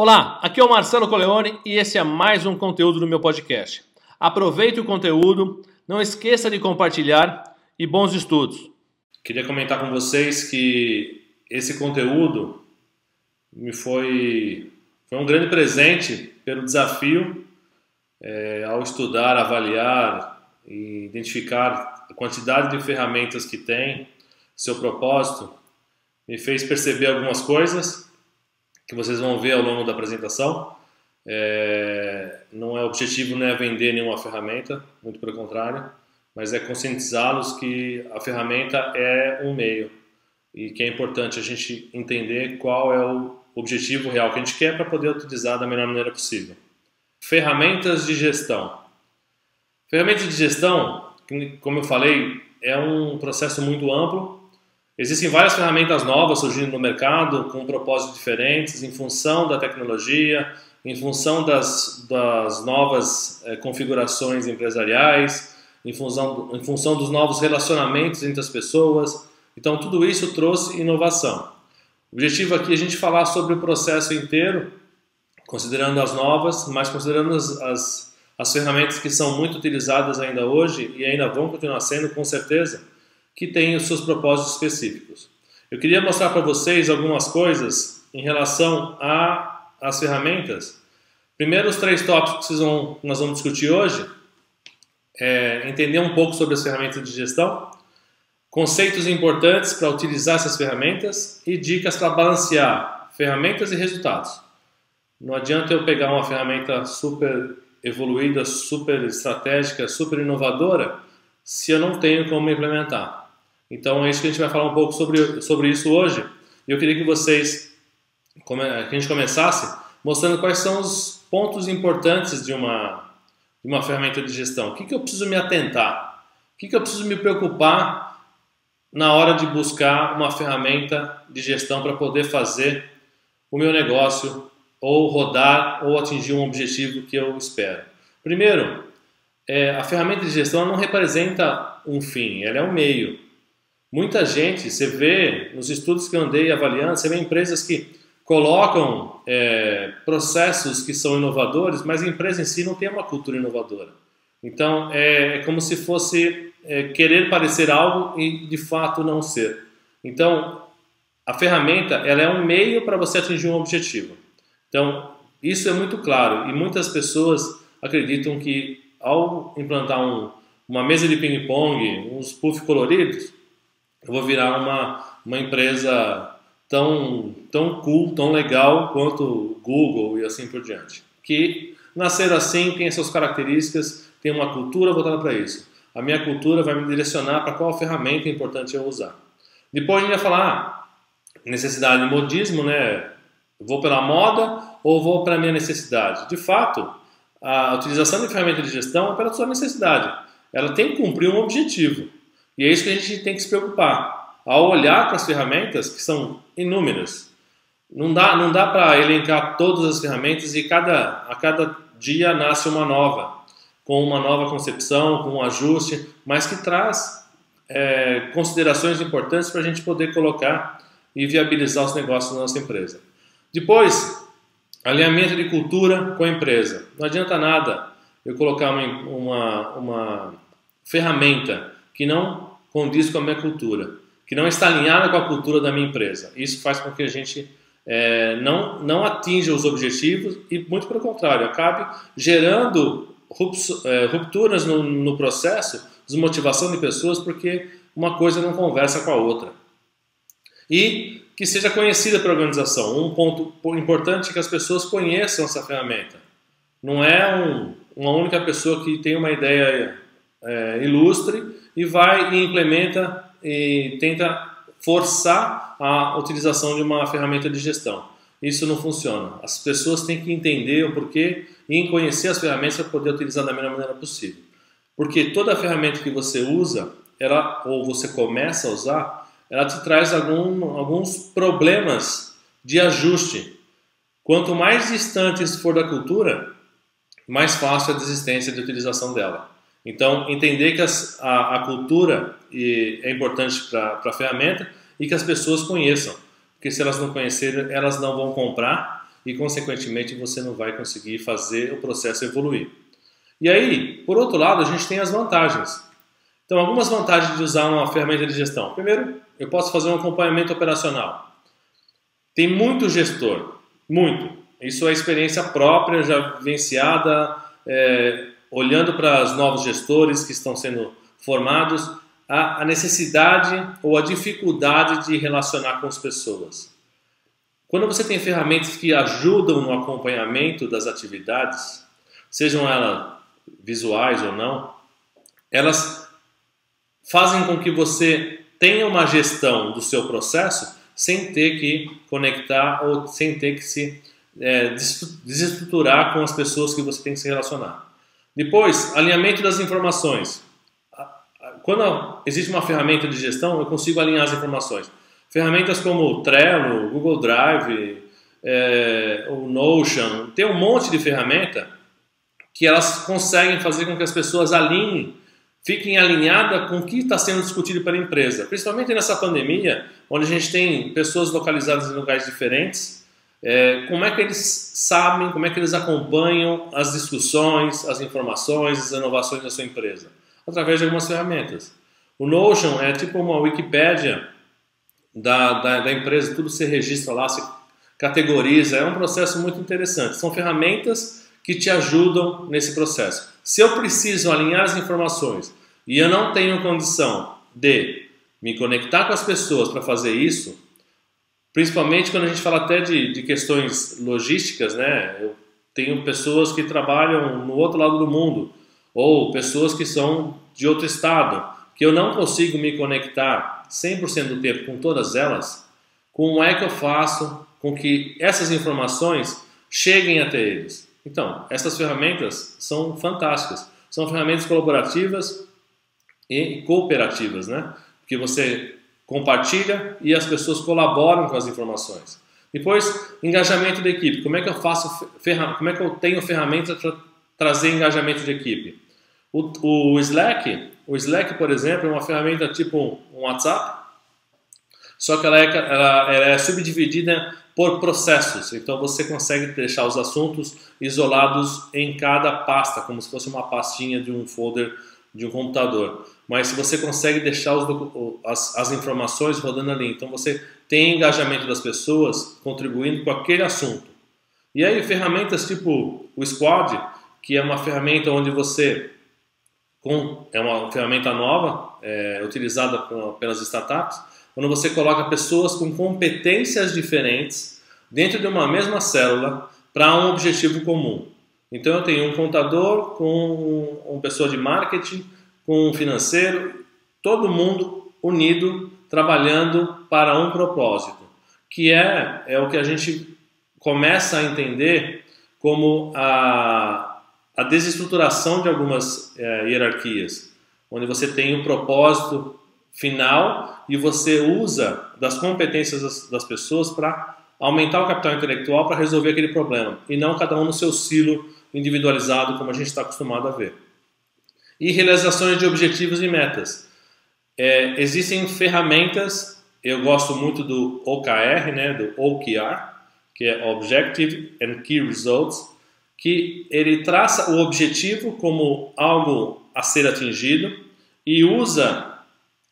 Olá, aqui é o Marcelo Coleone e esse é mais um conteúdo do meu podcast. Aproveite o conteúdo, não esqueça de compartilhar e bons estudos. Queria comentar com vocês que esse conteúdo me foi, foi um grande presente pelo desafio é, ao estudar, avaliar e identificar a quantidade de ferramentas que tem, seu propósito, me fez perceber algumas coisas que vocês vão ver ao longo da apresentação. É, não é objetivo não é vender nenhuma ferramenta, muito pelo contrário, mas é conscientizá-los que a ferramenta é um meio e que é importante a gente entender qual é o objetivo real que a gente quer para poder utilizar da melhor maneira possível. Ferramentas de gestão. Ferramentas de gestão, como eu falei, é um processo muito amplo Existem várias ferramentas novas surgindo no mercado com propósitos diferentes em função da tecnologia, em função das, das novas é, configurações empresariais, em função, em função dos novos relacionamentos entre as pessoas. Então, tudo isso trouxe inovação. O objetivo aqui é a gente falar sobre o processo inteiro, considerando as novas, mas considerando as, as, as ferramentas que são muito utilizadas ainda hoje e ainda vão continuar sendo, com certeza que tem os seus propósitos específicos. Eu queria mostrar para vocês algumas coisas em relação às ferramentas. Primeiro, os três tópicos que vão, nós vamos discutir hoje é entender um pouco sobre as ferramentas de gestão, conceitos importantes para utilizar essas ferramentas e dicas para balancear ferramentas e resultados. Não adianta eu pegar uma ferramenta super evoluída, super estratégica, super inovadora, se eu não tenho como implementar. Então é isso que a gente vai falar um pouco sobre, sobre isso hoje. Eu queria que vocês, que a gente começasse mostrando quais são os pontos importantes de uma, de uma ferramenta de gestão. O que, que eu preciso me atentar? O que, que eu preciso me preocupar na hora de buscar uma ferramenta de gestão para poder fazer o meu negócio ou rodar ou atingir um objetivo que eu espero? Primeiro, é, a ferramenta de gestão não representa um fim, ela é um meio. Muita gente, você vê nos estudos que eu andei avaliando, você vê empresas que colocam é, processos que são inovadores, mas a empresa em si não tem uma cultura inovadora. Então é, é como se fosse é, querer parecer algo e de fato não ser. Então a ferramenta ela é um meio para você atingir um objetivo. Então isso é muito claro e muitas pessoas acreditam que ao implantar um, uma mesa de ping-pong, uns puff coloridos, eu vou virar uma, uma empresa tão, tão cool, tão legal quanto Google e assim por diante. Que nascer assim tem suas características, tem uma cultura voltada para isso. A minha cultura vai me direcionar para qual ferramenta é importante eu usar. Depois a gente vai falar ah, necessidade de modismo, né? Vou pela moda ou vou para minha necessidade? De fato, a utilização de ferramenta de gestão é pela sua necessidade. Ela tem que cumprir um objetivo. E é isso que a gente tem que se preocupar. Ao olhar para as ferramentas, que são inúmeras, não dá, não dá para elencar todas as ferramentas e cada, a cada dia nasce uma nova, com uma nova concepção, com um ajuste, mas que traz é, considerações importantes para a gente poder colocar e viabilizar os negócios da nossa empresa. Depois, alinhamento de cultura com a empresa. Não adianta nada eu colocar uma, uma, uma ferramenta que não condiz com a minha cultura, que não está alinhada com a cultura da minha empresa. Isso faz com que a gente é, não, não atinja os objetivos e, muito pelo contrário, acabe gerando é, rupturas no, no processo, desmotivação de pessoas, porque uma coisa não conversa com a outra. E que seja conhecida pela organização. Um ponto importante é que as pessoas conheçam essa ferramenta. Não é um, uma única pessoa que tem uma ideia é, ilustre e vai e implementa e tenta forçar a utilização de uma ferramenta de gestão. Isso não funciona. As pessoas têm que entender o porquê e conhecer as ferramentas para poder utilizar da melhor maneira possível. Porque toda ferramenta que você usa, ela ou você começa a usar, ela te traz algum, alguns problemas de ajuste. Quanto mais distantes for da cultura, mais fácil a desistência de utilização dela. Então, entender que as, a, a, cultura é importante para a ferramenta e que as pessoas conheçam. Porque se elas não conhecerem, elas não vão comprar e, consequentemente, você não vai conseguir fazer o processo evoluir. E aí, por outro lado, a gente tem as vantagens. Então, algumas vantagens de usar uma ferramenta de gestão. Primeiro, eu posso fazer um acompanhamento operacional. Tem muito gestor, muito. Isso é experiência própria, já vivenciada, é, olhando para os novos gestores que estão sendo formados, a, a necessidade ou a dificuldade de relacionar com as pessoas. Quando você tem ferramentas que ajudam no acompanhamento das atividades, sejam elas visuais ou não, elas fazem com que você tenha uma gestão do seu processo sem ter que conectar ou sem ter que se é, desestruturar com as pessoas que você tem que se relacionar. Depois, alinhamento das informações. Quando existe uma ferramenta de gestão, eu consigo alinhar as informações. Ferramentas como Trello, Google Drive, é, o Notion, tem um monte de ferramenta que elas conseguem fazer com que as pessoas alinhem, fiquem alinhadas com o que está sendo discutido pela empresa. Principalmente nessa pandemia, onde a gente tem pessoas localizadas em lugares diferentes, é, como é que eles sabem, como é que eles acompanham as discussões, as informações, as inovações da sua empresa? Através de algumas ferramentas. O Notion é tipo uma Wikipédia da, da, da empresa, tudo se registra lá, se categoriza, é um processo muito interessante. São ferramentas que te ajudam nesse processo. Se eu preciso alinhar as informações e eu não tenho condição de me conectar com as pessoas para fazer isso, principalmente quando a gente fala até de, de questões logísticas, né? Eu tenho pessoas que trabalham no outro lado do mundo ou pessoas que são de outro estado, que eu não consigo me conectar 100% do tempo com todas elas, como é que eu faço com que essas informações cheguem até eles? Então, essas ferramentas são fantásticas. São ferramentas colaborativas e cooperativas, né? Que você compartilha e as pessoas colaboram com as informações. Depois, engajamento da equipe. Como é que eu faço como é que eu tenho ferramentas para trazer engajamento de equipe? O, o Slack o Slack, por exemplo, é uma ferramenta tipo um WhatsApp, só que ela é, ela, ela é subdividida por processos. Então você consegue deixar os assuntos isolados em cada pasta, como se fosse uma pastinha de um folder de um computador. Mas se você consegue deixar os, as, as informações rodando ali, então você tem engajamento das pessoas contribuindo com aquele assunto. E aí ferramentas tipo o Squad, que é uma ferramenta onde você com, é uma ferramenta nova, é, utilizada pelas startups, quando você coloca pessoas com competências diferentes dentro de uma mesma célula para um objetivo comum. Então eu tenho um contador com uma pessoa de marketing, com um financeiro, todo mundo unido trabalhando para um propósito, que é, é o que a gente começa a entender como a, a desestruturação de algumas é, hierarquias, onde você tem um propósito final e você usa das competências das, das pessoas para aumentar o capital intelectual para resolver aquele problema, e não cada um no seu silo individualizado, como a gente está acostumado a ver. E realizações de objetivos e metas. É, existem ferramentas, eu gosto muito do OKR, né, do OKR, que é Objective and Key Results, que ele traça o objetivo como algo a ser atingido e usa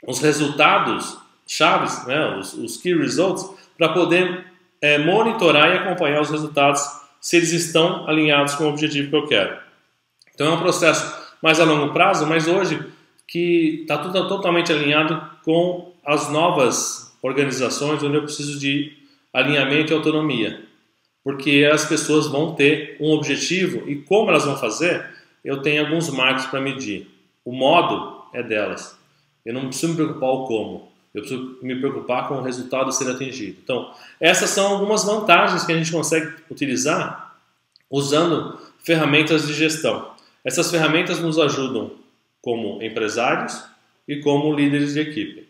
os resultados chaves, né, os, os key results, para poder é, monitorar e acompanhar os resultados se eles estão alinhados com o objetivo que eu quero. Então é um processo mais a longo prazo, mas hoje que está tudo totalmente alinhado com as novas organizações onde eu preciso de alinhamento e autonomia porque as pessoas vão ter um objetivo e como elas vão fazer, eu tenho alguns marcos para medir. O modo é delas. Eu não preciso me preocupar o como. Eu preciso me preocupar com o resultado ser atingido. Então, essas são algumas vantagens que a gente consegue utilizar usando ferramentas de gestão. Essas ferramentas nos ajudam como empresários e como líderes de equipe.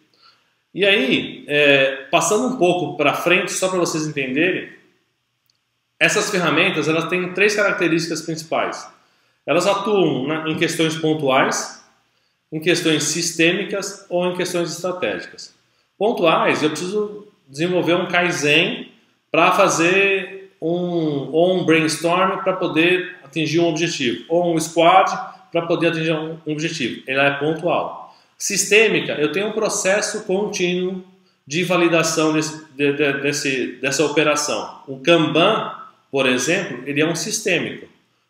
E aí, é, passando um pouco para frente, só para vocês entenderem, essas ferramentas elas têm três características principais. Elas atuam na, em questões pontuais, em questões sistêmicas ou em questões estratégicas. Pontuais, eu preciso desenvolver um Kaizen para fazer um, ou um brainstorm para poder atingir um objetivo, ou um squad para poder atingir um, objetivo. Ela é pontual. Sistêmica, eu tenho um processo contínuo de validação desse, de, de, desse, dessa operação. O Kanban, por exemplo, ele é um sistêmico,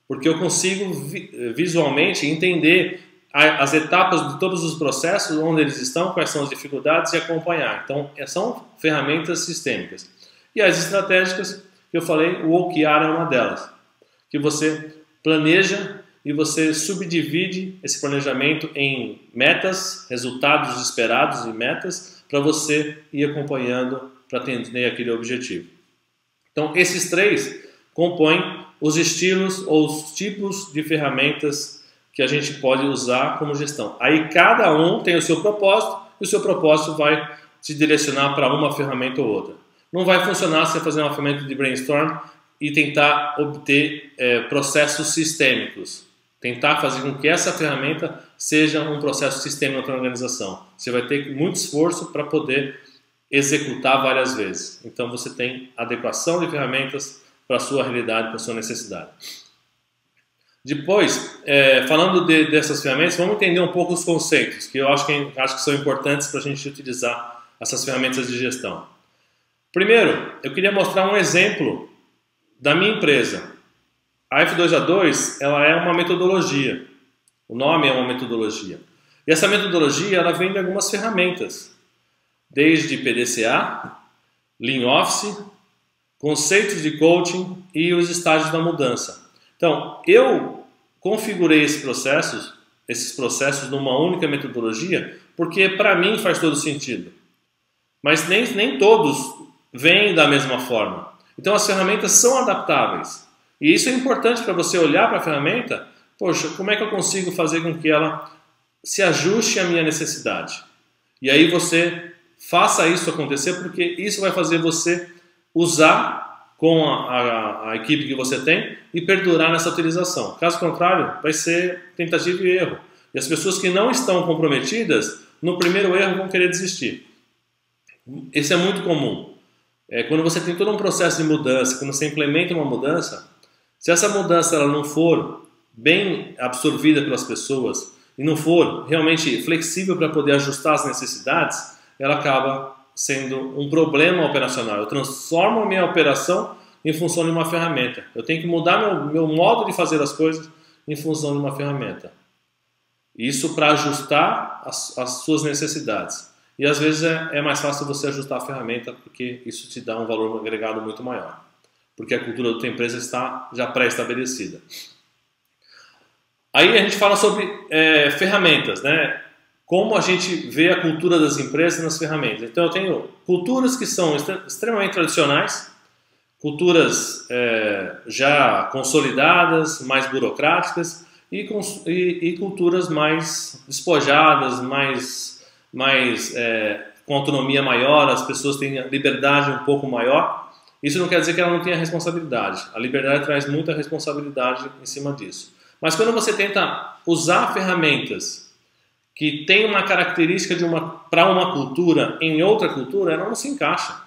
porque eu consigo vi, visualmente entender as etapas de todos os processos, onde eles estão, quais são as dificuldades e acompanhar. Então, é, são ferramentas sistêmicas. E as estratégicas, que eu falei, o OKR é uma delas, que você planeja e você subdivide esse planejamento em metas, resultados esperados e metas, para você ir acompanhando para atender aquele objetivo. Então, esses três compõem os estilos ou os tipos de ferramentas que a gente pode usar como gestão. Aí cada um tem o seu propósito e o seu propósito vai te direcionar para uma ferramenta ou outra. Não vai funcionar você fazer uma ferramenta de brainstorm e tentar obter é, processos sistêmicos. Tentar fazer com que essa ferramenta seja um processo sistêmico na organização. Você vai ter muito esforço para poder executar várias vezes. Então você tem adequação de ferramentas para a sua realidade, para a sua necessidade. Depois, é, falando de, dessas ferramentas, vamos entender um pouco os conceitos, que eu acho que, acho que são importantes para a gente utilizar essas ferramentas de gestão. Primeiro, eu queria mostrar um exemplo da minha empresa. A F2A2 ela é uma metodologia. O nome é uma metodologia. E essa metodologia ela vem de algumas ferramentas, desde PDCA, Lean Office, conceitos de coaching e os estágios da mudança. Então, eu configurei esses processos, esses processos numa única metodologia, porque para mim faz todo sentido. Mas nem, nem todos vêm da mesma forma. Então as ferramentas são adaptáveis. E isso é importante para você olhar para a ferramenta, poxa, como é que eu consigo fazer com que ela se ajuste à minha necessidade? E aí você faça isso acontecer, porque isso vai fazer você usar com a, a, a, equipe que você tem e perdurar nessa utilização. Caso contrário, vai ser tentativa e erro. E as pessoas que não estão comprometidas, no primeiro erro vão querer desistir. Isso é muito comum. É, quando você tem todo um processo de mudança, quando você implementa uma mudança, se essa mudança ela não for bem absorvida pelas pessoas e não for realmente flexível para poder ajustar as necessidades, ela acaba sendo um problema operacional. Eu transformo a minha operação em função de uma ferramenta. Eu tenho que mudar meu, meu modo de fazer as coisas em função de uma ferramenta. Isso para ajustar as, as, suas necessidades. E às vezes é, é, mais fácil você ajustar a ferramenta porque isso te dá um valor agregado muito maior. Porque a cultura da tua empresa está já pré-estabelecida. Aí a gente fala sobre é, ferramentas, né? Como a gente vê a cultura das empresas nas ferramentas. Então, eu tenho culturas que são extremamente tradicionais, culturas é, já consolidadas, mais burocráticas, e, e, e, culturas mais despojadas, mais, mais é, com autonomia maior, as pessoas têm liberdade um pouco maior. Isso não quer dizer que ela não tenha responsabilidade. A liberdade traz muita responsabilidade em cima disso. Mas quando você tenta usar ferramentas que tem uma característica de uma para uma cultura em outra cultura, ela não se encaixa.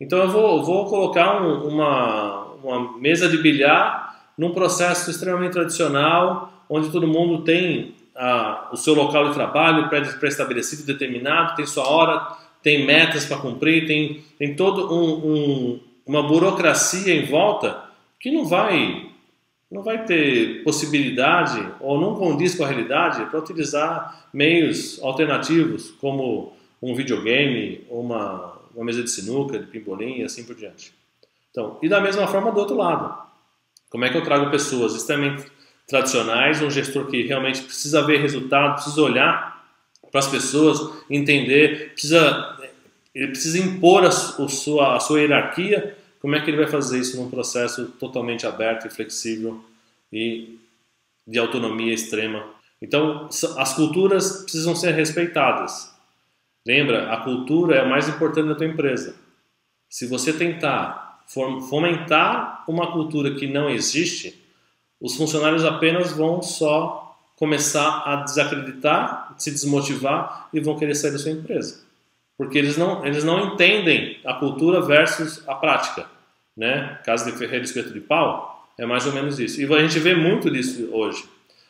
Então eu vou, vou colocar um, uma, uma mesa de bilhar num processo extremamente tradicional, onde todo mundo tem a, o seu local de trabalho pré-estabelecido, determinado, tem sua hora, tem metas para cumprir, tem, tem todo um, um, uma burocracia em volta que não vai não vai ter possibilidade ou não condiz com a realidade para utilizar meios alternativos como um videogame, uma, uma mesa de sinuca, de pimbolim e assim por diante. Então, e da mesma forma do outro lado, como é que eu trago pessoas extremamente tradicionais, um gestor que realmente precisa ver resultado, precisa olhar para as pessoas, entender, precisa ele precisa impor a, sua, a sua hierarquia como é que ele vai fazer isso num processo totalmente aberto e flexível e de autonomia extrema? Então, as culturas precisam ser respeitadas. Lembra, a cultura é a mais importante da tua empresa. Se você tentar fomentar uma cultura que não existe, os funcionários apenas vão só começar a desacreditar, se desmotivar e vão querer sair da sua empresa porque eles não, eles não entendem a cultura versus a prática. né? Casa de ferreiro espeto de pau, é mais ou menos isso. E a gente vê muito disso hoje.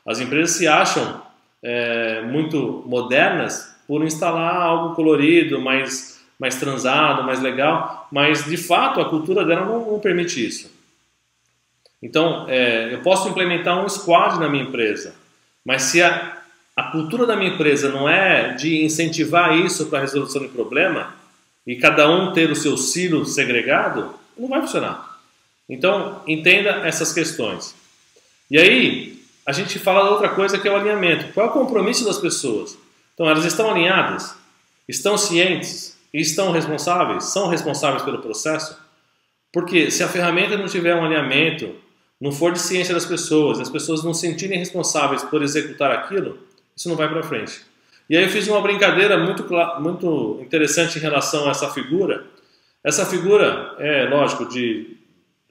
As empresas se acham é, muito modernas por instalar algo colorido, mais, mais transado, mais legal, mas de fato a cultura dela não, não permite isso. Então, é, eu posso implementar um squad na minha empresa, mas se a, a cultura da minha empresa não é de incentivar isso para resolução de problema e cada um ter o seu silo segregado, não vai funcionar. Então, entenda essas questões. E aí, a gente fala outra coisa que é o alinhamento. Qual é o compromisso das pessoas? Então, elas estão alinhadas? Estão cientes? Estão responsáveis? São responsáveis pelo processo? Porque se a ferramenta não tiver um alinhamento, não for de ciência das pessoas, as pessoas não se sentirem responsáveis por executar aquilo, isso não vai para frente. E aí eu fiz uma brincadeira muito, muito interessante em relação a essa figura. Essa figura é, lógico, de,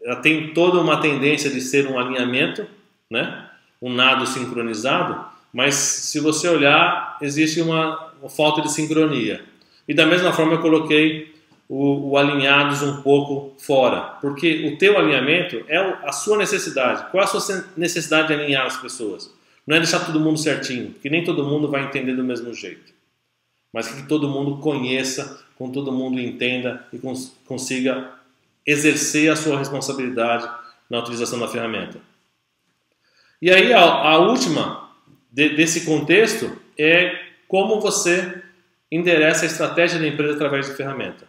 ela tem toda uma tendência de ser um alinhamento, né? um nado sincronizado, mas se você olhar, existe uma, uma falta de sincronia. E da mesma forma eu coloquei o, o, alinhados um pouco fora, porque o teu alinhamento é a sua necessidade. Qual é a sua necessidade de alinhar as pessoas? Não é deixar todo mundo certinho, porque nem todo mundo vai entender do mesmo jeito. Mas que todo mundo conheça, com todo mundo entenda e cons consiga exercer a sua responsabilidade na utilização da ferramenta. E aí a, a última de, desse contexto é como você endereça a estratégia da empresa através da ferramenta.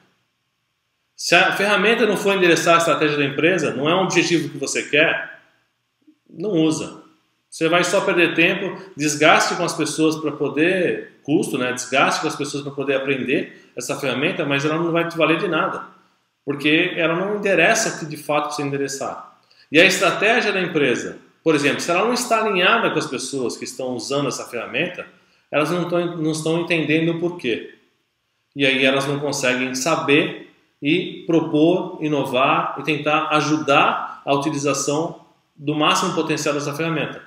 Se a ferramenta não for endereçar a estratégia da empresa, não é um objetivo que você quer, não usa. Você vai só perder tempo, desgaste com as pessoas para poder, custo, né? desgaste com as pessoas para poder aprender essa ferramenta, mas ela não vai te valer de nada, porque ela não endereça que de fato precisa endereçar. E a estratégia da empresa por exemplo, se ela não está alinhada com as pessoas que estão usando essa ferramenta, elas não estão, não estão entendendo o porquê. E aí elas não conseguem saber e propor, inovar e tentar ajudar a utilização do máximo potencial dessa ferramenta.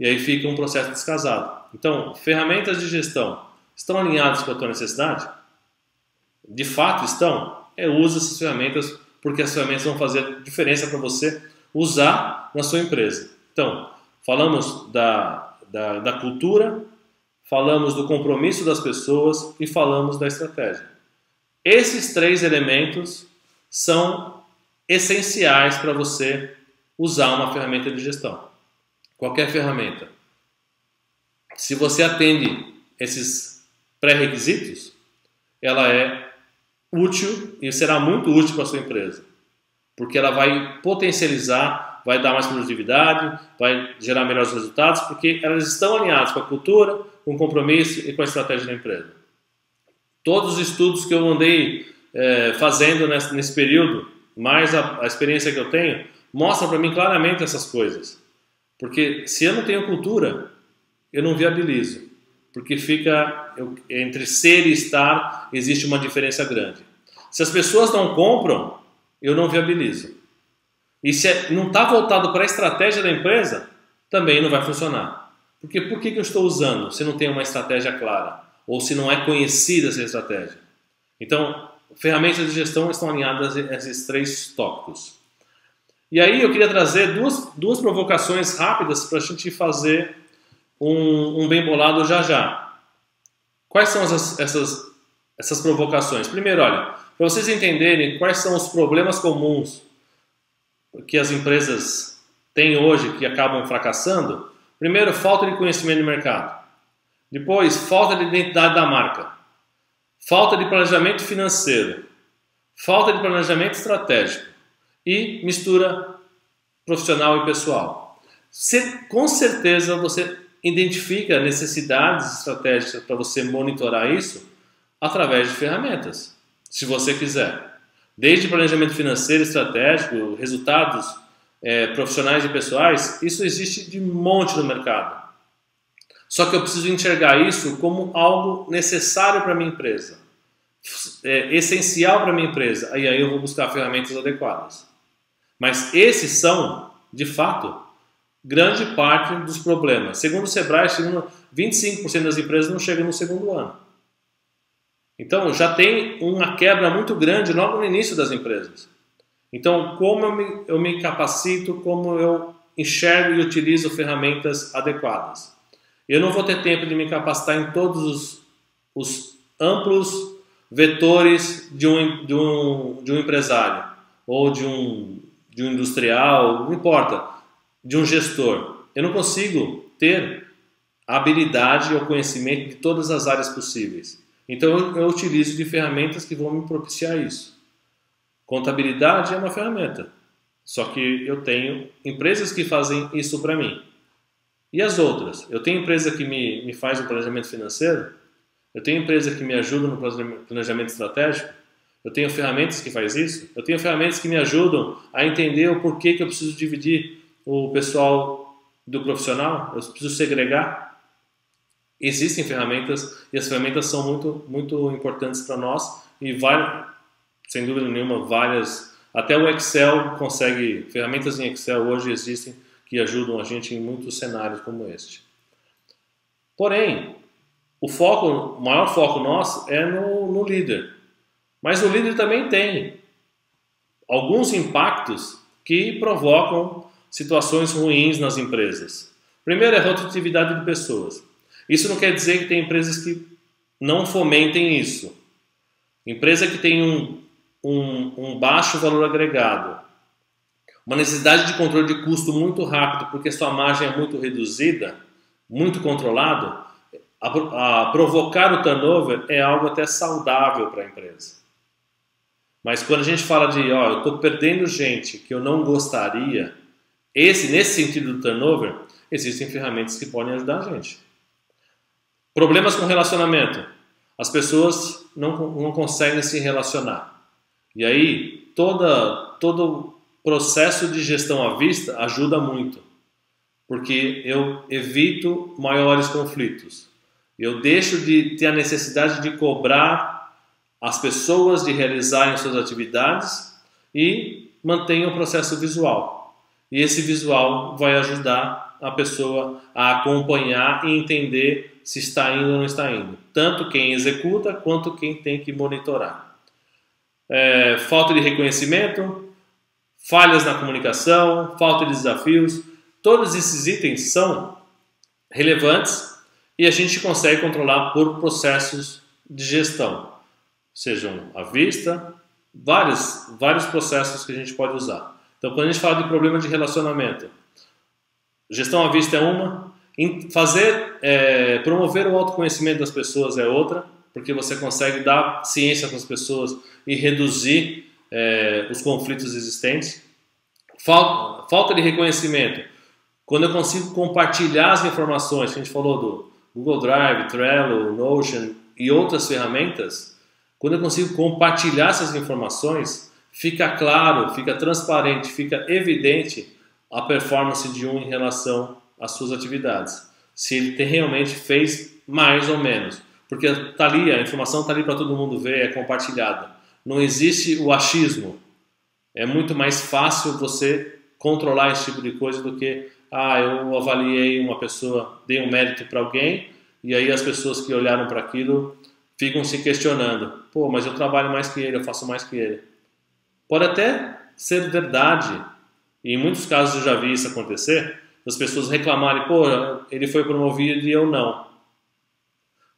E aí fica um processo descasado. Então, ferramentas de gestão estão alinhadas com a tua necessidade? De fato estão? É, usa essas ferramentas porque as ferramentas vão fazer diferença para você usar na sua empresa. Então, falamos da, da, da cultura, falamos do compromisso das pessoas e falamos da estratégia. Esses três elementos são essenciais para você usar uma ferramenta de gestão. Qualquer ferramenta. Se você atende esses pré-requisitos, ela é útil e será muito útil para a sua empresa, porque ela vai potencializar vai dar mais produtividade, vai gerar melhores resultados, porque elas estão alinhadas com a cultura, com o compromisso e com a estratégia da empresa. Todos os estudos que eu andei é, fazendo nesse, nesse, período, mais a, a experiência que eu tenho, mostram para mim claramente essas coisas. Porque se eu não tenho cultura, eu não viabilizo. Porque fica eu, entre ser e estar existe uma diferença grande. Se as pessoas não compram, eu não viabilizo. E se é, não está voltado para a estratégia da empresa, também não vai funcionar. Porque por que, que eu estou usando se não tem uma estratégia clara? Ou se não é conhecida essa estratégia? Então, ferramentas de gestão estão alinhadas a esses três tópicos. E aí eu queria trazer duas, duas provocações rápidas para a gente fazer um, um, bem bolado já já. Quais são essas, essas, essas provocações? Primeiro, olha, para vocês entenderem quais são os problemas comuns que as empresas têm hoje que acabam fracassando? Primeiro, falta de conhecimento de mercado. Depois, falta de identidade da marca. Falta de planejamento financeiro. Falta de planejamento estratégico. E mistura profissional e pessoal. com certeza você identifica necessidades estratégicas para você monitorar isso através de ferramentas, se você quiser. Desde planejamento financeiro, estratégico, resultados é, profissionais e pessoais, isso existe de monte no mercado. Só que eu preciso enxergar isso como algo necessário para minha empresa, é, essencial para minha empresa. E aí eu vou buscar ferramentas adequadas. Mas esses são, de fato, grande parte dos problemas. Segundo o Sebrae, 25% das empresas não chegam no segundo ano. Então já tem uma quebra muito grande logo no início das empresas. Então, como eu me, eu me capacito, como eu enxergo e utilizo ferramentas adequadas. Eu não vou ter tempo de me capacitar em todos os, os amplos vetores de um, de, um, de um empresário ou de um, de um industrial, não importa, de um gestor. Eu não consigo ter a habilidade ou conhecimento de todas as áreas possíveis. Então eu, eu utilizo de ferramentas que vão me propiciar isso. Contabilidade é uma ferramenta. Só que eu tenho empresas que fazem isso para mim. E as outras? Eu tenho empresa que me, me faz um planejamento financeiro, eu tenho empresa que me ajuda no planejamento estratégico, eu tenho ferramentas que faz isso, eu tenho ferramentas que me ajudam a entender o porquê que eu preciso dividir o pessoal do profissional, eu preciso segregar. Existem ferramentas e as ferramentas são muito, muito importantes para nós e vai, sem dúvida nenhuma, várias. Até o Excel consegue, ferramentas em Excel hoje existem que ajudam a gente em muitos cenários como este. Porém, o foco, o maior foco nosso é no, no líder. Mas o líder também tem alguns impactos que provocam situações ruins nas empresas. Primeiro é a rotatividade de pessoas. Isso não quer dizer que tem empresas que não fomentem isso. Empresa que tem um um, um baixo valor agregado, uma necessidade de controle de custo muito rápido, porque sua margem é muito reduzida, muito controlado, a, a provocar o turnover é algo até saudável para a empresa. Mas quando a gente fala de, ó, eu estou perdendo gente que eu não gostaria, esse nesse sentido do turnover, existem ferramentas que podem ajudar a gente. Problemas com relacionamento. As pessoas não, não conseguem se relacionar. E aí, toda, todo processo de gestão à vista ajuda muito, porque eu evito maiores conflitos. Eu deixo de ter a necessidade de cobrar as pessoas de realizarem suas atividades e mantenho o processo visual. E esse visual vai ajudar a pessoa a acompanhar e entender se está indo ou não está indo, tanto quem executa quanto quem tem que monitorar é, falta de reconhecimento, falhas na comunicação, falta de desafios. Todos esses itens são relevantes e a gente consegue controlar por processos de gestão, sejam à vista, vários, vários processos que a gente pode usar. Então, quando a gente fala de problema de relacionamento, gestão à vista é uma, fazer, é, promover o autoconhecimento das pessoas é outra, porque você consegue dar ciência para as pessoas e reduzir é, os conflitos existentes. Falta, falta de reconhecimento. Quando eu consigo compartilhar as informações, que a gente falou do Google Drive, Trello, Notion e outras ferramentas, quando eu consigo compartilhar essas informações, fica claro, fica transparente, fica evidente a performance de um em relação às suas atividades. Se ele realmente fez mais ou menos. Porque tá ali, a informação está ali para todo mundo ver, é compartilhada. Não existe o achismo. É muito mais fácil você controlar esse tipo de coisa do que, ah, eu avaliei uma pessoa, dei um mérito para alguém, e aí as pessoas que olharam para aquilo ficam se questionando: pô, mas eu trabalho mais que ele, eu faço mais que ele. Pode até ser verdade, e em muitos casos eu já vi isso acontecer, das pessoas reclamarem: pô, ele foi promovido e eu não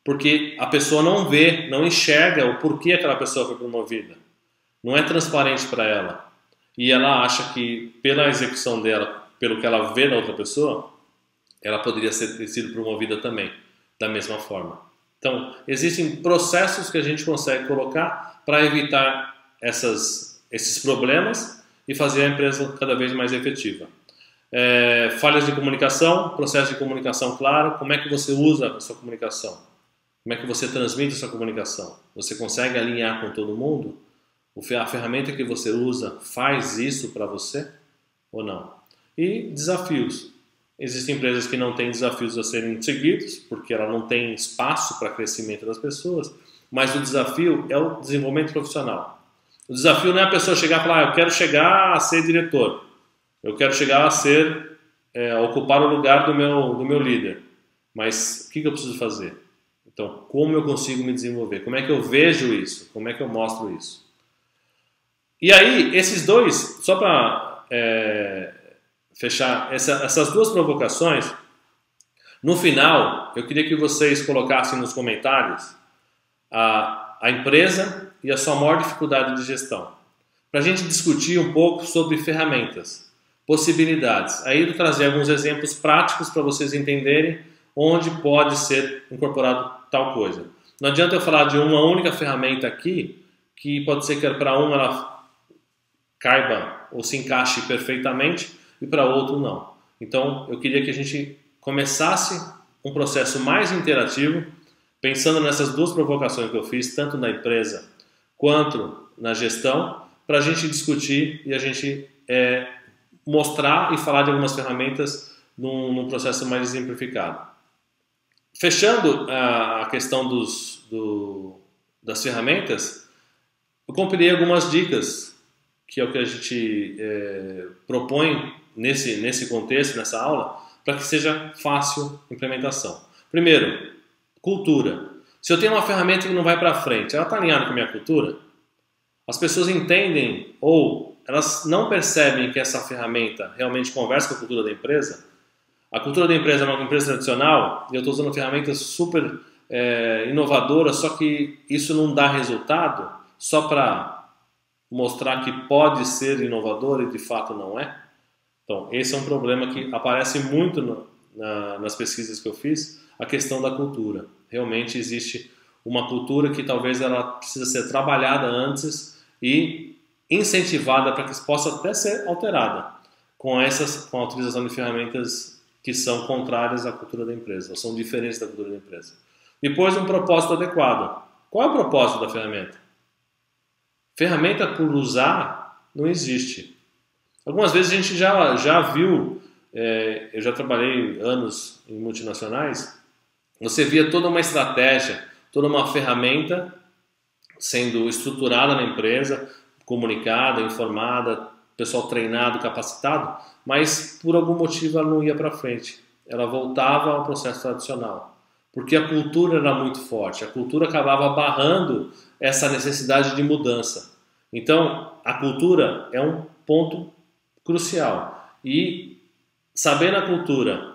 porque a pessoa não vê, não enxerga o porquê aquela pessoa foi promovida. Não é transparente para ela. E ela acha que pela execução dela, pelo que ela vê na outra pessoa, ela poderia ter sido promovida também, da mesma forma. Então, existem processos que a gente consegue colocar para evitar essas, esses problemas e fazer a empresa cada vez mais efetiva. É, falhas de comunicação, processo de comunicação claro, como é que você usa a sua comunicação? Como é que você transmite essa comunicação? Você consegue alinhar com todo mundo? A ferramenta que você usa faz isso para você ou não? E desafios. Existem empresas que não têm desafios a serem seguidos, porque ela não tem espaço para crescimento das pessoas, mas o desafio é o desenvolvimento profissional. O desafio não é a pessoa chegar e falar, ah, eu quero chegar a ser diretor, eu quero chegar a ser, é, ocupar o lugar do meu, do meu líder. Mas o que, que eu preciso fazer? Então, como eu consigo me desenvolver? Como é que eu vejo isso? Como é que eu mostro isso? E aí, esses dois, só para é, fechar essa, essas duas provocações, no final, eu queria que vocês colocassem nos comentários a, a empresa e a sua maior dificuldade de gestão. Para a gente discutir um pouco sobre ferramentas, possibilidades. Aí eu trazer alguns exemplos práticos para vocês entenderem onde pode ser incorporado tal coisa. Não adianta eu falar de uma única ferramenta aqui, que pode ser que para uma ela caiba ou se encaixe perfeitamente e para outro não. Então eu queria que a gente começasse um processo mais interativo, pensando nessas duas provocações que eu fiz, tanto na empresa quanto na gestão, para a gente discutir e a gente é, mostrar e falar de algumas ferramentas num, num processo mais exemplificado. Fechando a, a questão dos, do, das ferramentas, eu compilei algumas dicas, que é o que a gente é, propõe nesse, nesse contexto, nessa aula, para que seja fácil implementação. Primeiro, cultura. Se eu tenho uma ferramenta que não vai para frente, ela está alinhada com a minha cultura? As pessoas entendem ou elas não percebem que essa ferramenta realmente conversa com a cultura da empresa? A cultura da empresa é uma empresa tradicional e eu estou usando ferramentas super é, inovadoras, só que isso não dá resultado só para mostrar que pode ser inovador e de fato não é? Então, esse é um problema que aparece muito no, na, nas pesquisas que eu fiz, a questão da cultura. Realmente existe uma cultura que talvez ela precisa ser trabalhada antes e incentivada para que possa até ser alterada com essas com a utilização de ferramentas que são contrárias à cultura da empresa, ou são diferentes da cultura da empresa. Depois, um propósito adequado. Qual é o propósito da ferramenta? Ferramenta por usar não existe. Algumas vezes a gente já, já viu, é, eu já trabalhei anos em multinacionais, você via toda uma estratégia, toda uma ferramenta sendo estruturada na empresa, comunicada, informada, pessoal treinado, capacitado, mas por algum motivo ela não ia para frente. Ela voltava ao processo tradicional, porque a cultura era muito forte. A cultura acabava barrando essa necessidade de mudança. Então, a cultura é um ponto crucial. E sabendo a cultura,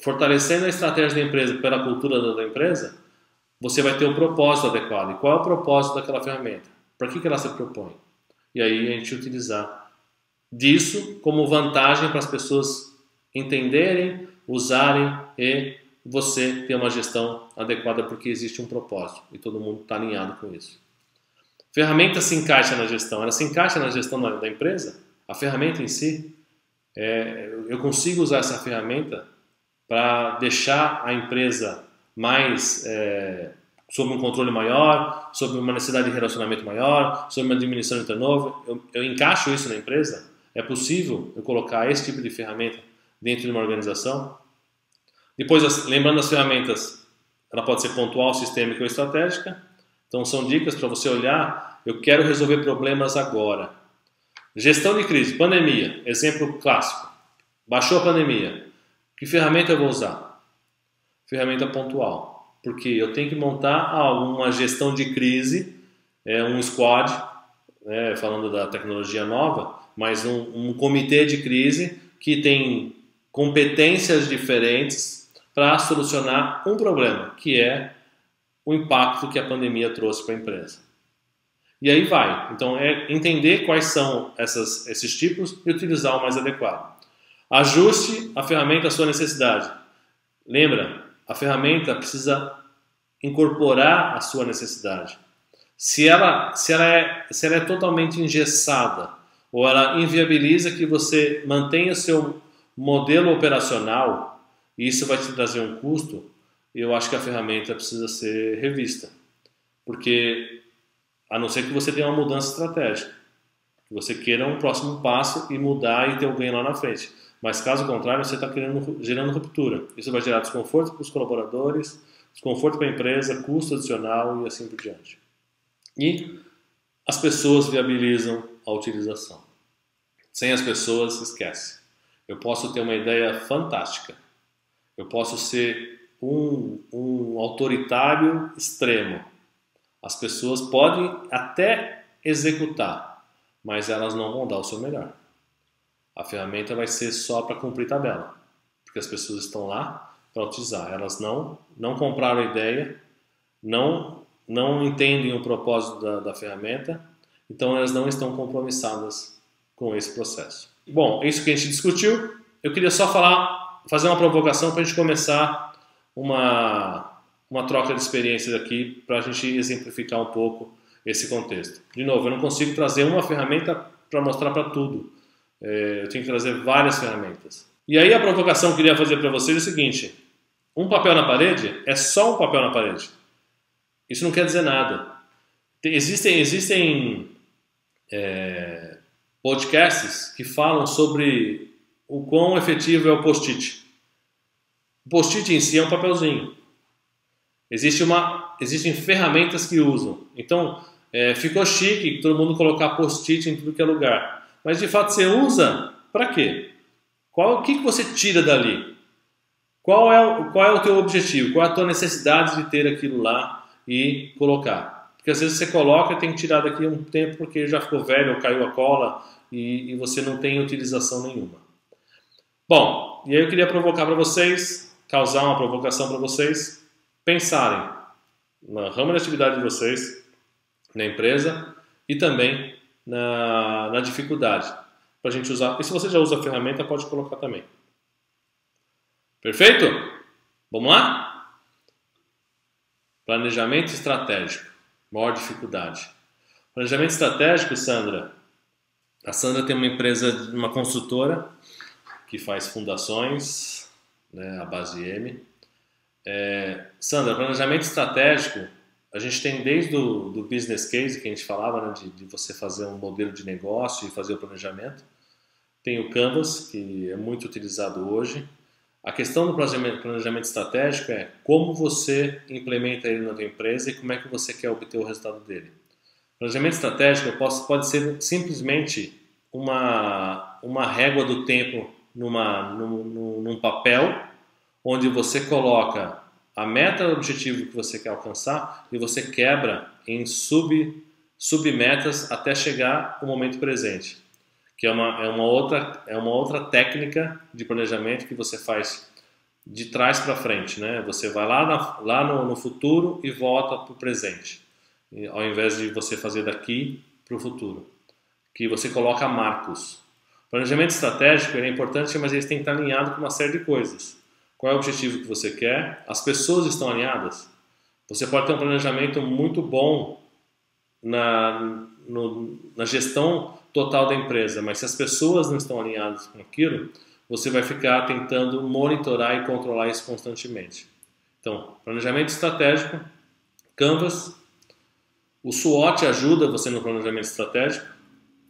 fortalecendo a estratégia da empresa pela cultura da empresa, você vai ter o um propósito adequado. E qual é o propósito daquela ferramenta? Para que, que ela se propõe? E aí a gente utilizar disso como vantagem para as pessoas entenderem, usarem e você ter uma gestão adequada porque existe um propósito e todo mundo está alinhado com isso. Ferramenta se encaixa na gestão, ela se encaixa na gestão da, da empresa? A ferramenta em si, é, eu consigo usar essa ferramenta para deixar a empresa mais é, sob um controle maior, sob uma necessidade de relacionamento maior, sob uma diminuição de turnover. Eu, eu encaixo isso na empresa? É possível eu colocar esse tipo de ferramenta dentro de uma organização? Depois, lembrando as ferramentas, ela pode ser pontual, sistêmica ou estratégica. Então, são dicas para você olhar. Eu quero resolver problemas agora. Gestão de crise, pandemia, exemplo clássico. Baixou a pandemia. Que ferramenta eu vou usar? Ferramenta pontual. Porque eu tenho que montar uma gestão de crise, é, um squad, né, falando da tecnologia nova, mas um, um comitê de crise que tem competências diferentes para solucionar um problema, que é o impacto que a pandemia trouxe para a empresa. E aí vai. Então, é entender quais são essas, esses tipos e utilizar o mais adequado. Ajuste a ferramenta à sua necessidade. Lembra, a ferramenta precisa incorporar a sua necessidade. Se ela, se ela, é, se ela é totalmente engessada ou ela inviabiliza que você mantenha seu modelo operacional e isso vai te trazer um custo, eu acho que a ferramenta precisa ser revista. Porque a não ser que você tenha uma mudança estratégica. Que você queira um próximo passo e mudar e ter um ganho lá na frente. Mas caso contrário, você está gerando ruptura. Isso vai gerar desconforto para os colaboradores, desconforto para a empresa, custo adicional e assim por diante. E as pessoas viabilizam a utilização. Sem as pessoas, esquece. Eu posso ter uma ideia fantástica. Eu posso ser um, um autoritário extremo as pessoas podem até executar, mas elas não vão dar o seu melhor. A ferramenta vai ser só para cumprir tabela, porque as pessoas estão lá para utilizar. Elas não não compraram a ideia, não não entendem o propósito da, da ferramenta, então elas não estão compromissadas com esse processo. Bom, é isso que a gente discutiu. Eu queria só falar, fazer uma provocação para a gente começar uma, uma troca de experiências aqui, para a gente exemplificar um pouco esse contexto. De novo, eu não consigo trazer uma ferramenta para mostrar para tudo. É, eu tenho que trazer várias ferramentas. E aí a provocação que eu queria fazer para vocês é o seguinte: um papel na parede é só um papel na parede. Isso não quer dizer nada. Tem, existem existem é, podcasts que falam sobre o quão efetivo é o post-it. O post-it em si é um papelzinho. Existe uma, existem ferramentas que usam. Então, é, ficou chique todo mundo colocar post-it em tudo que é lugar. Mas de fato você usa para quê? Qual, o que, que você tira dali? Qual é, o, qual é o teu objetivo? Qual é a tua necessidade de ter aquilo lá e colocar? Porque às vezes você coloca e tem que tirar daqui um tempo porque já ficou velho ou caiu a cola e, e você não tem utilização nenhuma. Bom, e aí eu queria provocar para vocês, causar uma provocação para vocês, pensarem na rama de atividade de vocês, na empresa e também na, na dificuldade para a gente usar. E se você já usa a ferramenta, pode colocar também. Perfeito? Vamos lá? Planejamento estratégico. Maior dificuldade. Planejamento estratégico, Sandra. A Sandra tem uma empresa, uma construtora que faz fundações, né, a base M. É, Sandra, planejamento estratégico a gente tem desde o do business case que a gente falava, né, de, de, você fazer um modelo de negócio e fazer o planejamento. Tem o Canvas, que é muito utilizado hoje. A questão do planejamento, estratégico é como você implementa ele na sua empresa e como é que você quer obter o resultado dele. Planejamento estratégico pode ser simplesmente uma, uma régua do tempo numa, num, num papel, onde você coloca a meta o objetivo que você quer alcançar e você quebra em sub, submetas até chegar o momento presente, que é uma, é, uma outra, é uma outra técnica de planejamento que você faz de trás para frente, né? Você vai lá, na, lá no, no futuro e volta para o presente, ao invés de você fazer daqui para o futuro, que você coloca marcos. planejamento estratégico é importante, mas ele tem que estar alinhado com uma série de coisas. Qual é o objetivo que você quer? As pessoas estão alinhadas? Você pode ter um planejamento muito bom na, no, na gestão total da empresa, mas se as pessoas não estão alinhadas com aquilo, você vai ficar tentando monitorar e controlar isso constantemente. Então, planejamento estratégico, Canvas, o SWOT ajuda você no planejamento estratégico,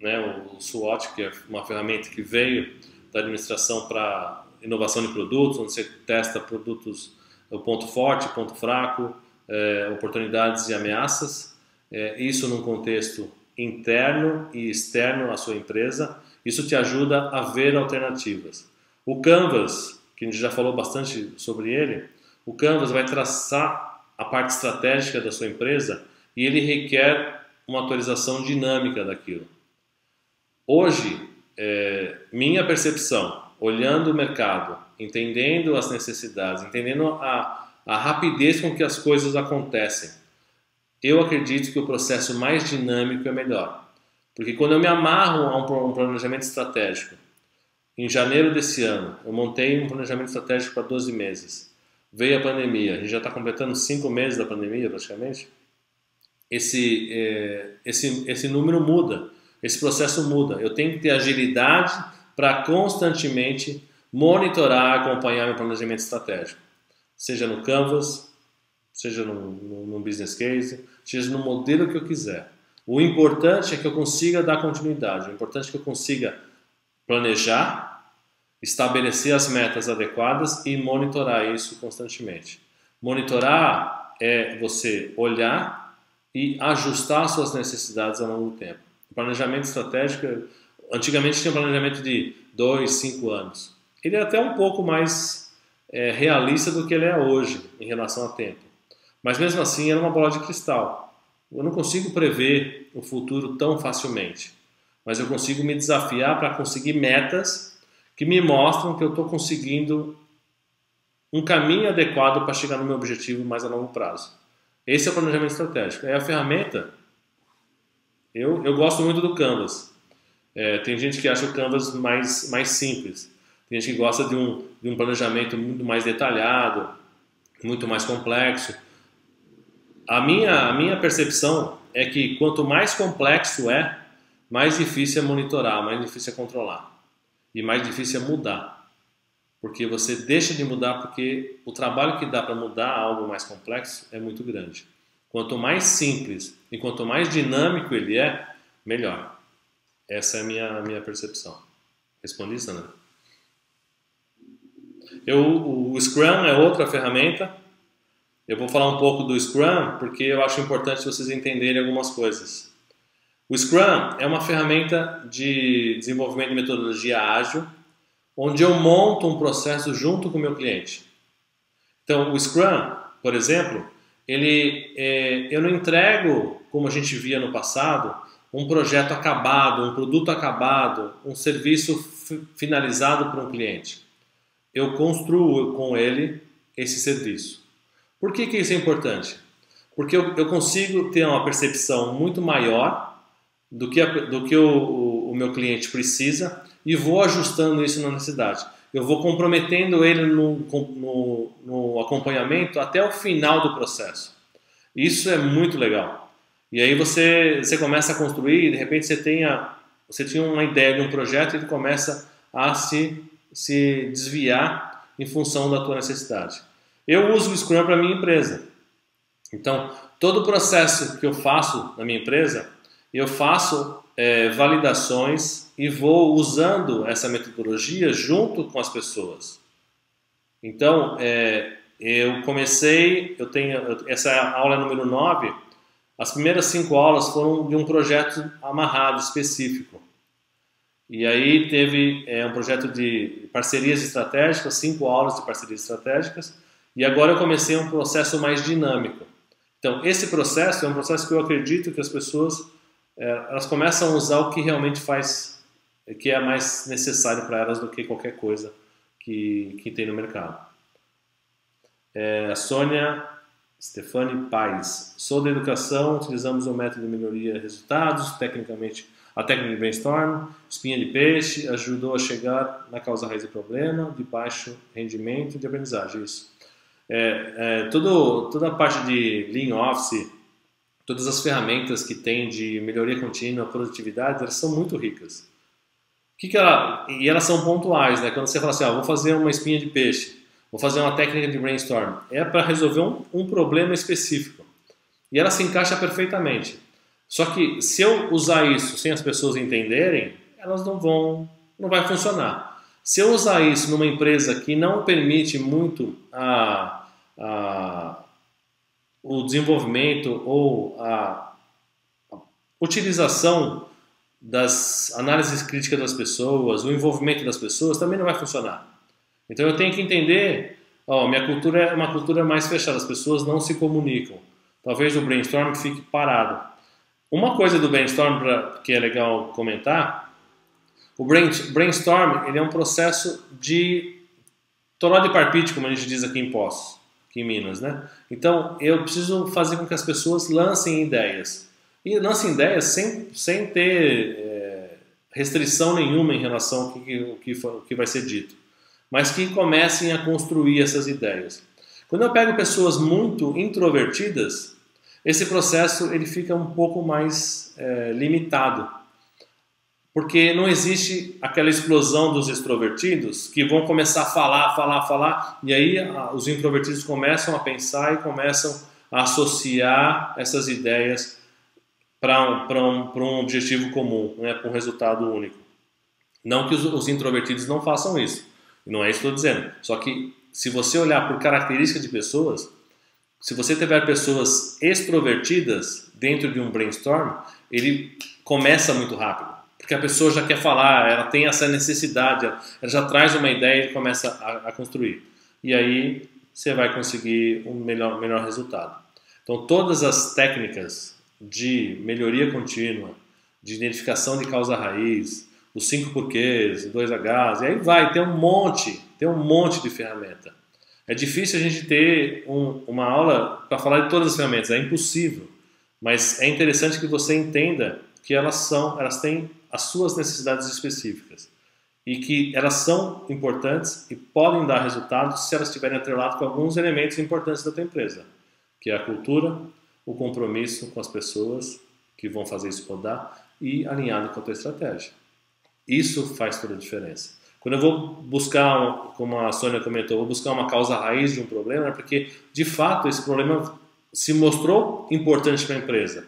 né? O SWOT que é uma ferramenta que veio da administração para inovação de produtos, onde você testa produtos, o ponto forte, ponto fraco, é, oportunidades e ameaças. É, isso num contexto interno e externo à sua empresa. Isso te ajuda a ver alternativas. O Canvas, que a gente já falou bastante sobre ele, o Canvas vai traçar a parte estratégica da sua empresa e ele requer uma atualização dinâmica daquilo. Hoje, é, minha percepção olhando o mercado, entendendo as necessidades, entendendo a, a rapidez com que as coisas acontecem, eu acredito que o processo mais dinâmico é melhor. Porque quando eu me amarro a um planejamento estratégico, em janeiro desse ano, eu montei um planejamento estratégico para 12 meses. Veio a pandemia, a gente já está completando 5 meses da pandemia praticamente. Esse, é, esse, esse número muda, esse processo muda. Eu tenho que ter agilidade para constantemente monitorar, acompanhar meu planejamento estratégico, seja no Canvas, seja no, business case, seja no modelo que eu quiser. O importante é que eu consiga dar continuidade, o importante é que eu consiga planejar, estabelecer as metas adequadas e monitorar isso constantemente. Monitorar é você olhar e ajustar suas necessidades ao longo do tempo. O planejamento estratégico Antigamente tinha um planejamento de dois, cinco anos. Ele é até um pouco mais é, realista do que ele é hoje em relação a tempo. Mas mesmo assim era uma bola de cristal. Eu não consigo prever o futuro tão facilmente. mas eu consigo me desafiar para conseguir metas que me mostram que eu estou conseguindo um caminho adequado para chegar no meu objetivo mais a longo prazo. Esse é o planejamento estratégico. É a ferramenta. Eu, eu gosto muito do Canvas. É, tem gente que acha o Canvas mais, mais simples. Tem gente que gosta de um, de um planejamento muito mais detalhado, muito mais complexo. A minha, a minha percepção é que quanto mais complexo é, mais difícil é monitorar, mais difícil é controlar e mais difícil é mudar. Porque você deixa de mudar porque o trabalho que dá para mudar algo mais complexo é muito grande. Quanto mais simples e quanto mais dinâmico ele é, melhor. Essa é a minha, a minha percepção. Respondi, Sandra? Eu, o Scrum é outra ferramenta. Eu vou falar um pouco do Scrum porque eu acho importante vocês entenderem algumas coisas. O Scrum é uma ferramenta de desenvolvimento de metodologia ágil onde eu monto um processo junto com o meu cliente. Então, o Scrum, por exemplo, ele, é, eu não entrego, como a gente via no passado, um projeto acabado, um produto acabado, um serviço finalizado para um cliente. Eu construo com ele esse serviço. Por que, que isso é importante? Porque eu, eu consigo ter uma percepção muito maior do que, a, do que o, o, o meu cliente precisa e vou ajustando isso na necessidade. Eu vou comprometendo ele no, no, no acompanhamento até o final do processo. Isso é muito legal. E aí você, você começa a construir, de repente você tenha você tinha uma ideia de um projeto e ele começa a se, se desviar em função da tua necessidade. Eu uso o Scrum para minha empresa. Então, todo o processo que eu faço na minha empresa, eu faço é, validações e vou usando essa metodologia junto com as pessoas. Então, é, eu comecei, eu tenho essa é aula número 9, as primeiras cinco aulas foram de um projeto amarrado, específico. E aí teve é, um projeto de parcerias estratégicas, cinco aulas de parcerias estratégicas, e agora eu comecei um processo mais dinâmico. Então, esse processo é um processo que eu acredito que as pessoas é, elas começam a usar o que realmente faz que é mais necessário para elas do que qualquer coisa que, que tem no mercado. É, a Sônia Stefani Paz. Sou da educação, utilizamos o método de melhoria de resultados, tecnicamente a técnica de brainstorm, espinha de peixe, ajudou a chegar na causa raiz do problema, de baixo rendimento de aprendizagem. Isso. É, é, tudo, toda a parte de Lean Office, todas as ferramentas que tem de melhoria contínua, produtividade, elas são muito ricas que, que ela. E elas são pontuais, né? Quando você fala assim, ah, vou fazer uma espinha de peixe, vou fazer uma técnica de brainstorm, é para resolver um, um problema específico. E ela se encaixa perfeitamente. Só que se eu usar isso sem as pessoas entenderem, elas não vão, não vai funcionar. Se eu usar isso numa empresa que não permite muito a, a, o desenvolvimento ou a, a utilização das análises críticas das pessoas, o envolvimento das pessoas, também não vai funcionar. Então eu tenho que entender, ó, minha cultura é uma cultura mais fechada, as pessoas não se comunicam. Talvez o brainstorm fique parado. Uma coisa do brainstorm pra, que é legal comentar, o brainstorm ele é um processo de toró de parpite, como a gente diz aqui em Poços, aqui em Minas, né? Então eu preciso fazer com que as pessoas lancem ideias. E lancem ideias sem, sem ter é, restrição nenhuma em relação ao que, o que, que vai ser dito, mas que comecem a construir essas ideias. Quando eu pego pessoas muito introvertidas, esse processo ele fica um pouco mais é, limitado, porque não existe aquela explosão dos extrovertidos que vão começar a falar, falar, falar, e aí os introvertidos começam a pensar e começam a associar essas ideias para um, um, um objetivo comum, né, para um resultado único. Não que os, os introvertidos não façam isso, não é isso que estou dizendo. Só que se você olhar por características de pessoas, se você tiver pessoas extrovertidas dentro de um brainstorm, ele começa muito rápido, porque a pessoa já quer falar, ela tem essa necessidade, ela já traz uma ideia e começa a, a construir. E aí você vai conseguir um melhor, melhor resultado. Então, todas as técnicas de melhoria contínua, de identificação de causa raiz, os cinco porquês, os dois Hs, e aí vai, tem um monte, tem um monte de ferramenta. É difícil a gente ter um, uma aula para falar de todas as ferramentas, é impossível. Mas é interessante que você entenda que elas são, elas têm as suas necessidades específicas e que elas são importantes e podem dar resultados se elas estiverem atreladas com alguns elementos importantes da tua empresa, que é a cultura, o compromisso com as pessoas que vão fazer isso rodar e alinhado com a tua estratégia. Isso faz toda a diferença. Quando eu vou buscar, como a Sônia comentou, vou buscar uma causa raiz de um problema, é porque de fato esse problema se mostrou importante para a empresa.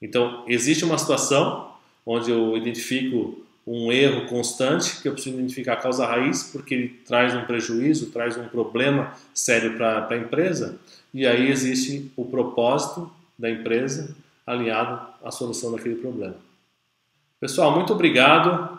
Então, existe uma situação onde eu identifico um erro constante, que eu preciso identificar a causa raiz, porque ele traz um prejuízo, traz um problema sério para a empresa, e aí existe o propósito da empresa alinhado à solução daquele problema. Pessoal, muito obrigado.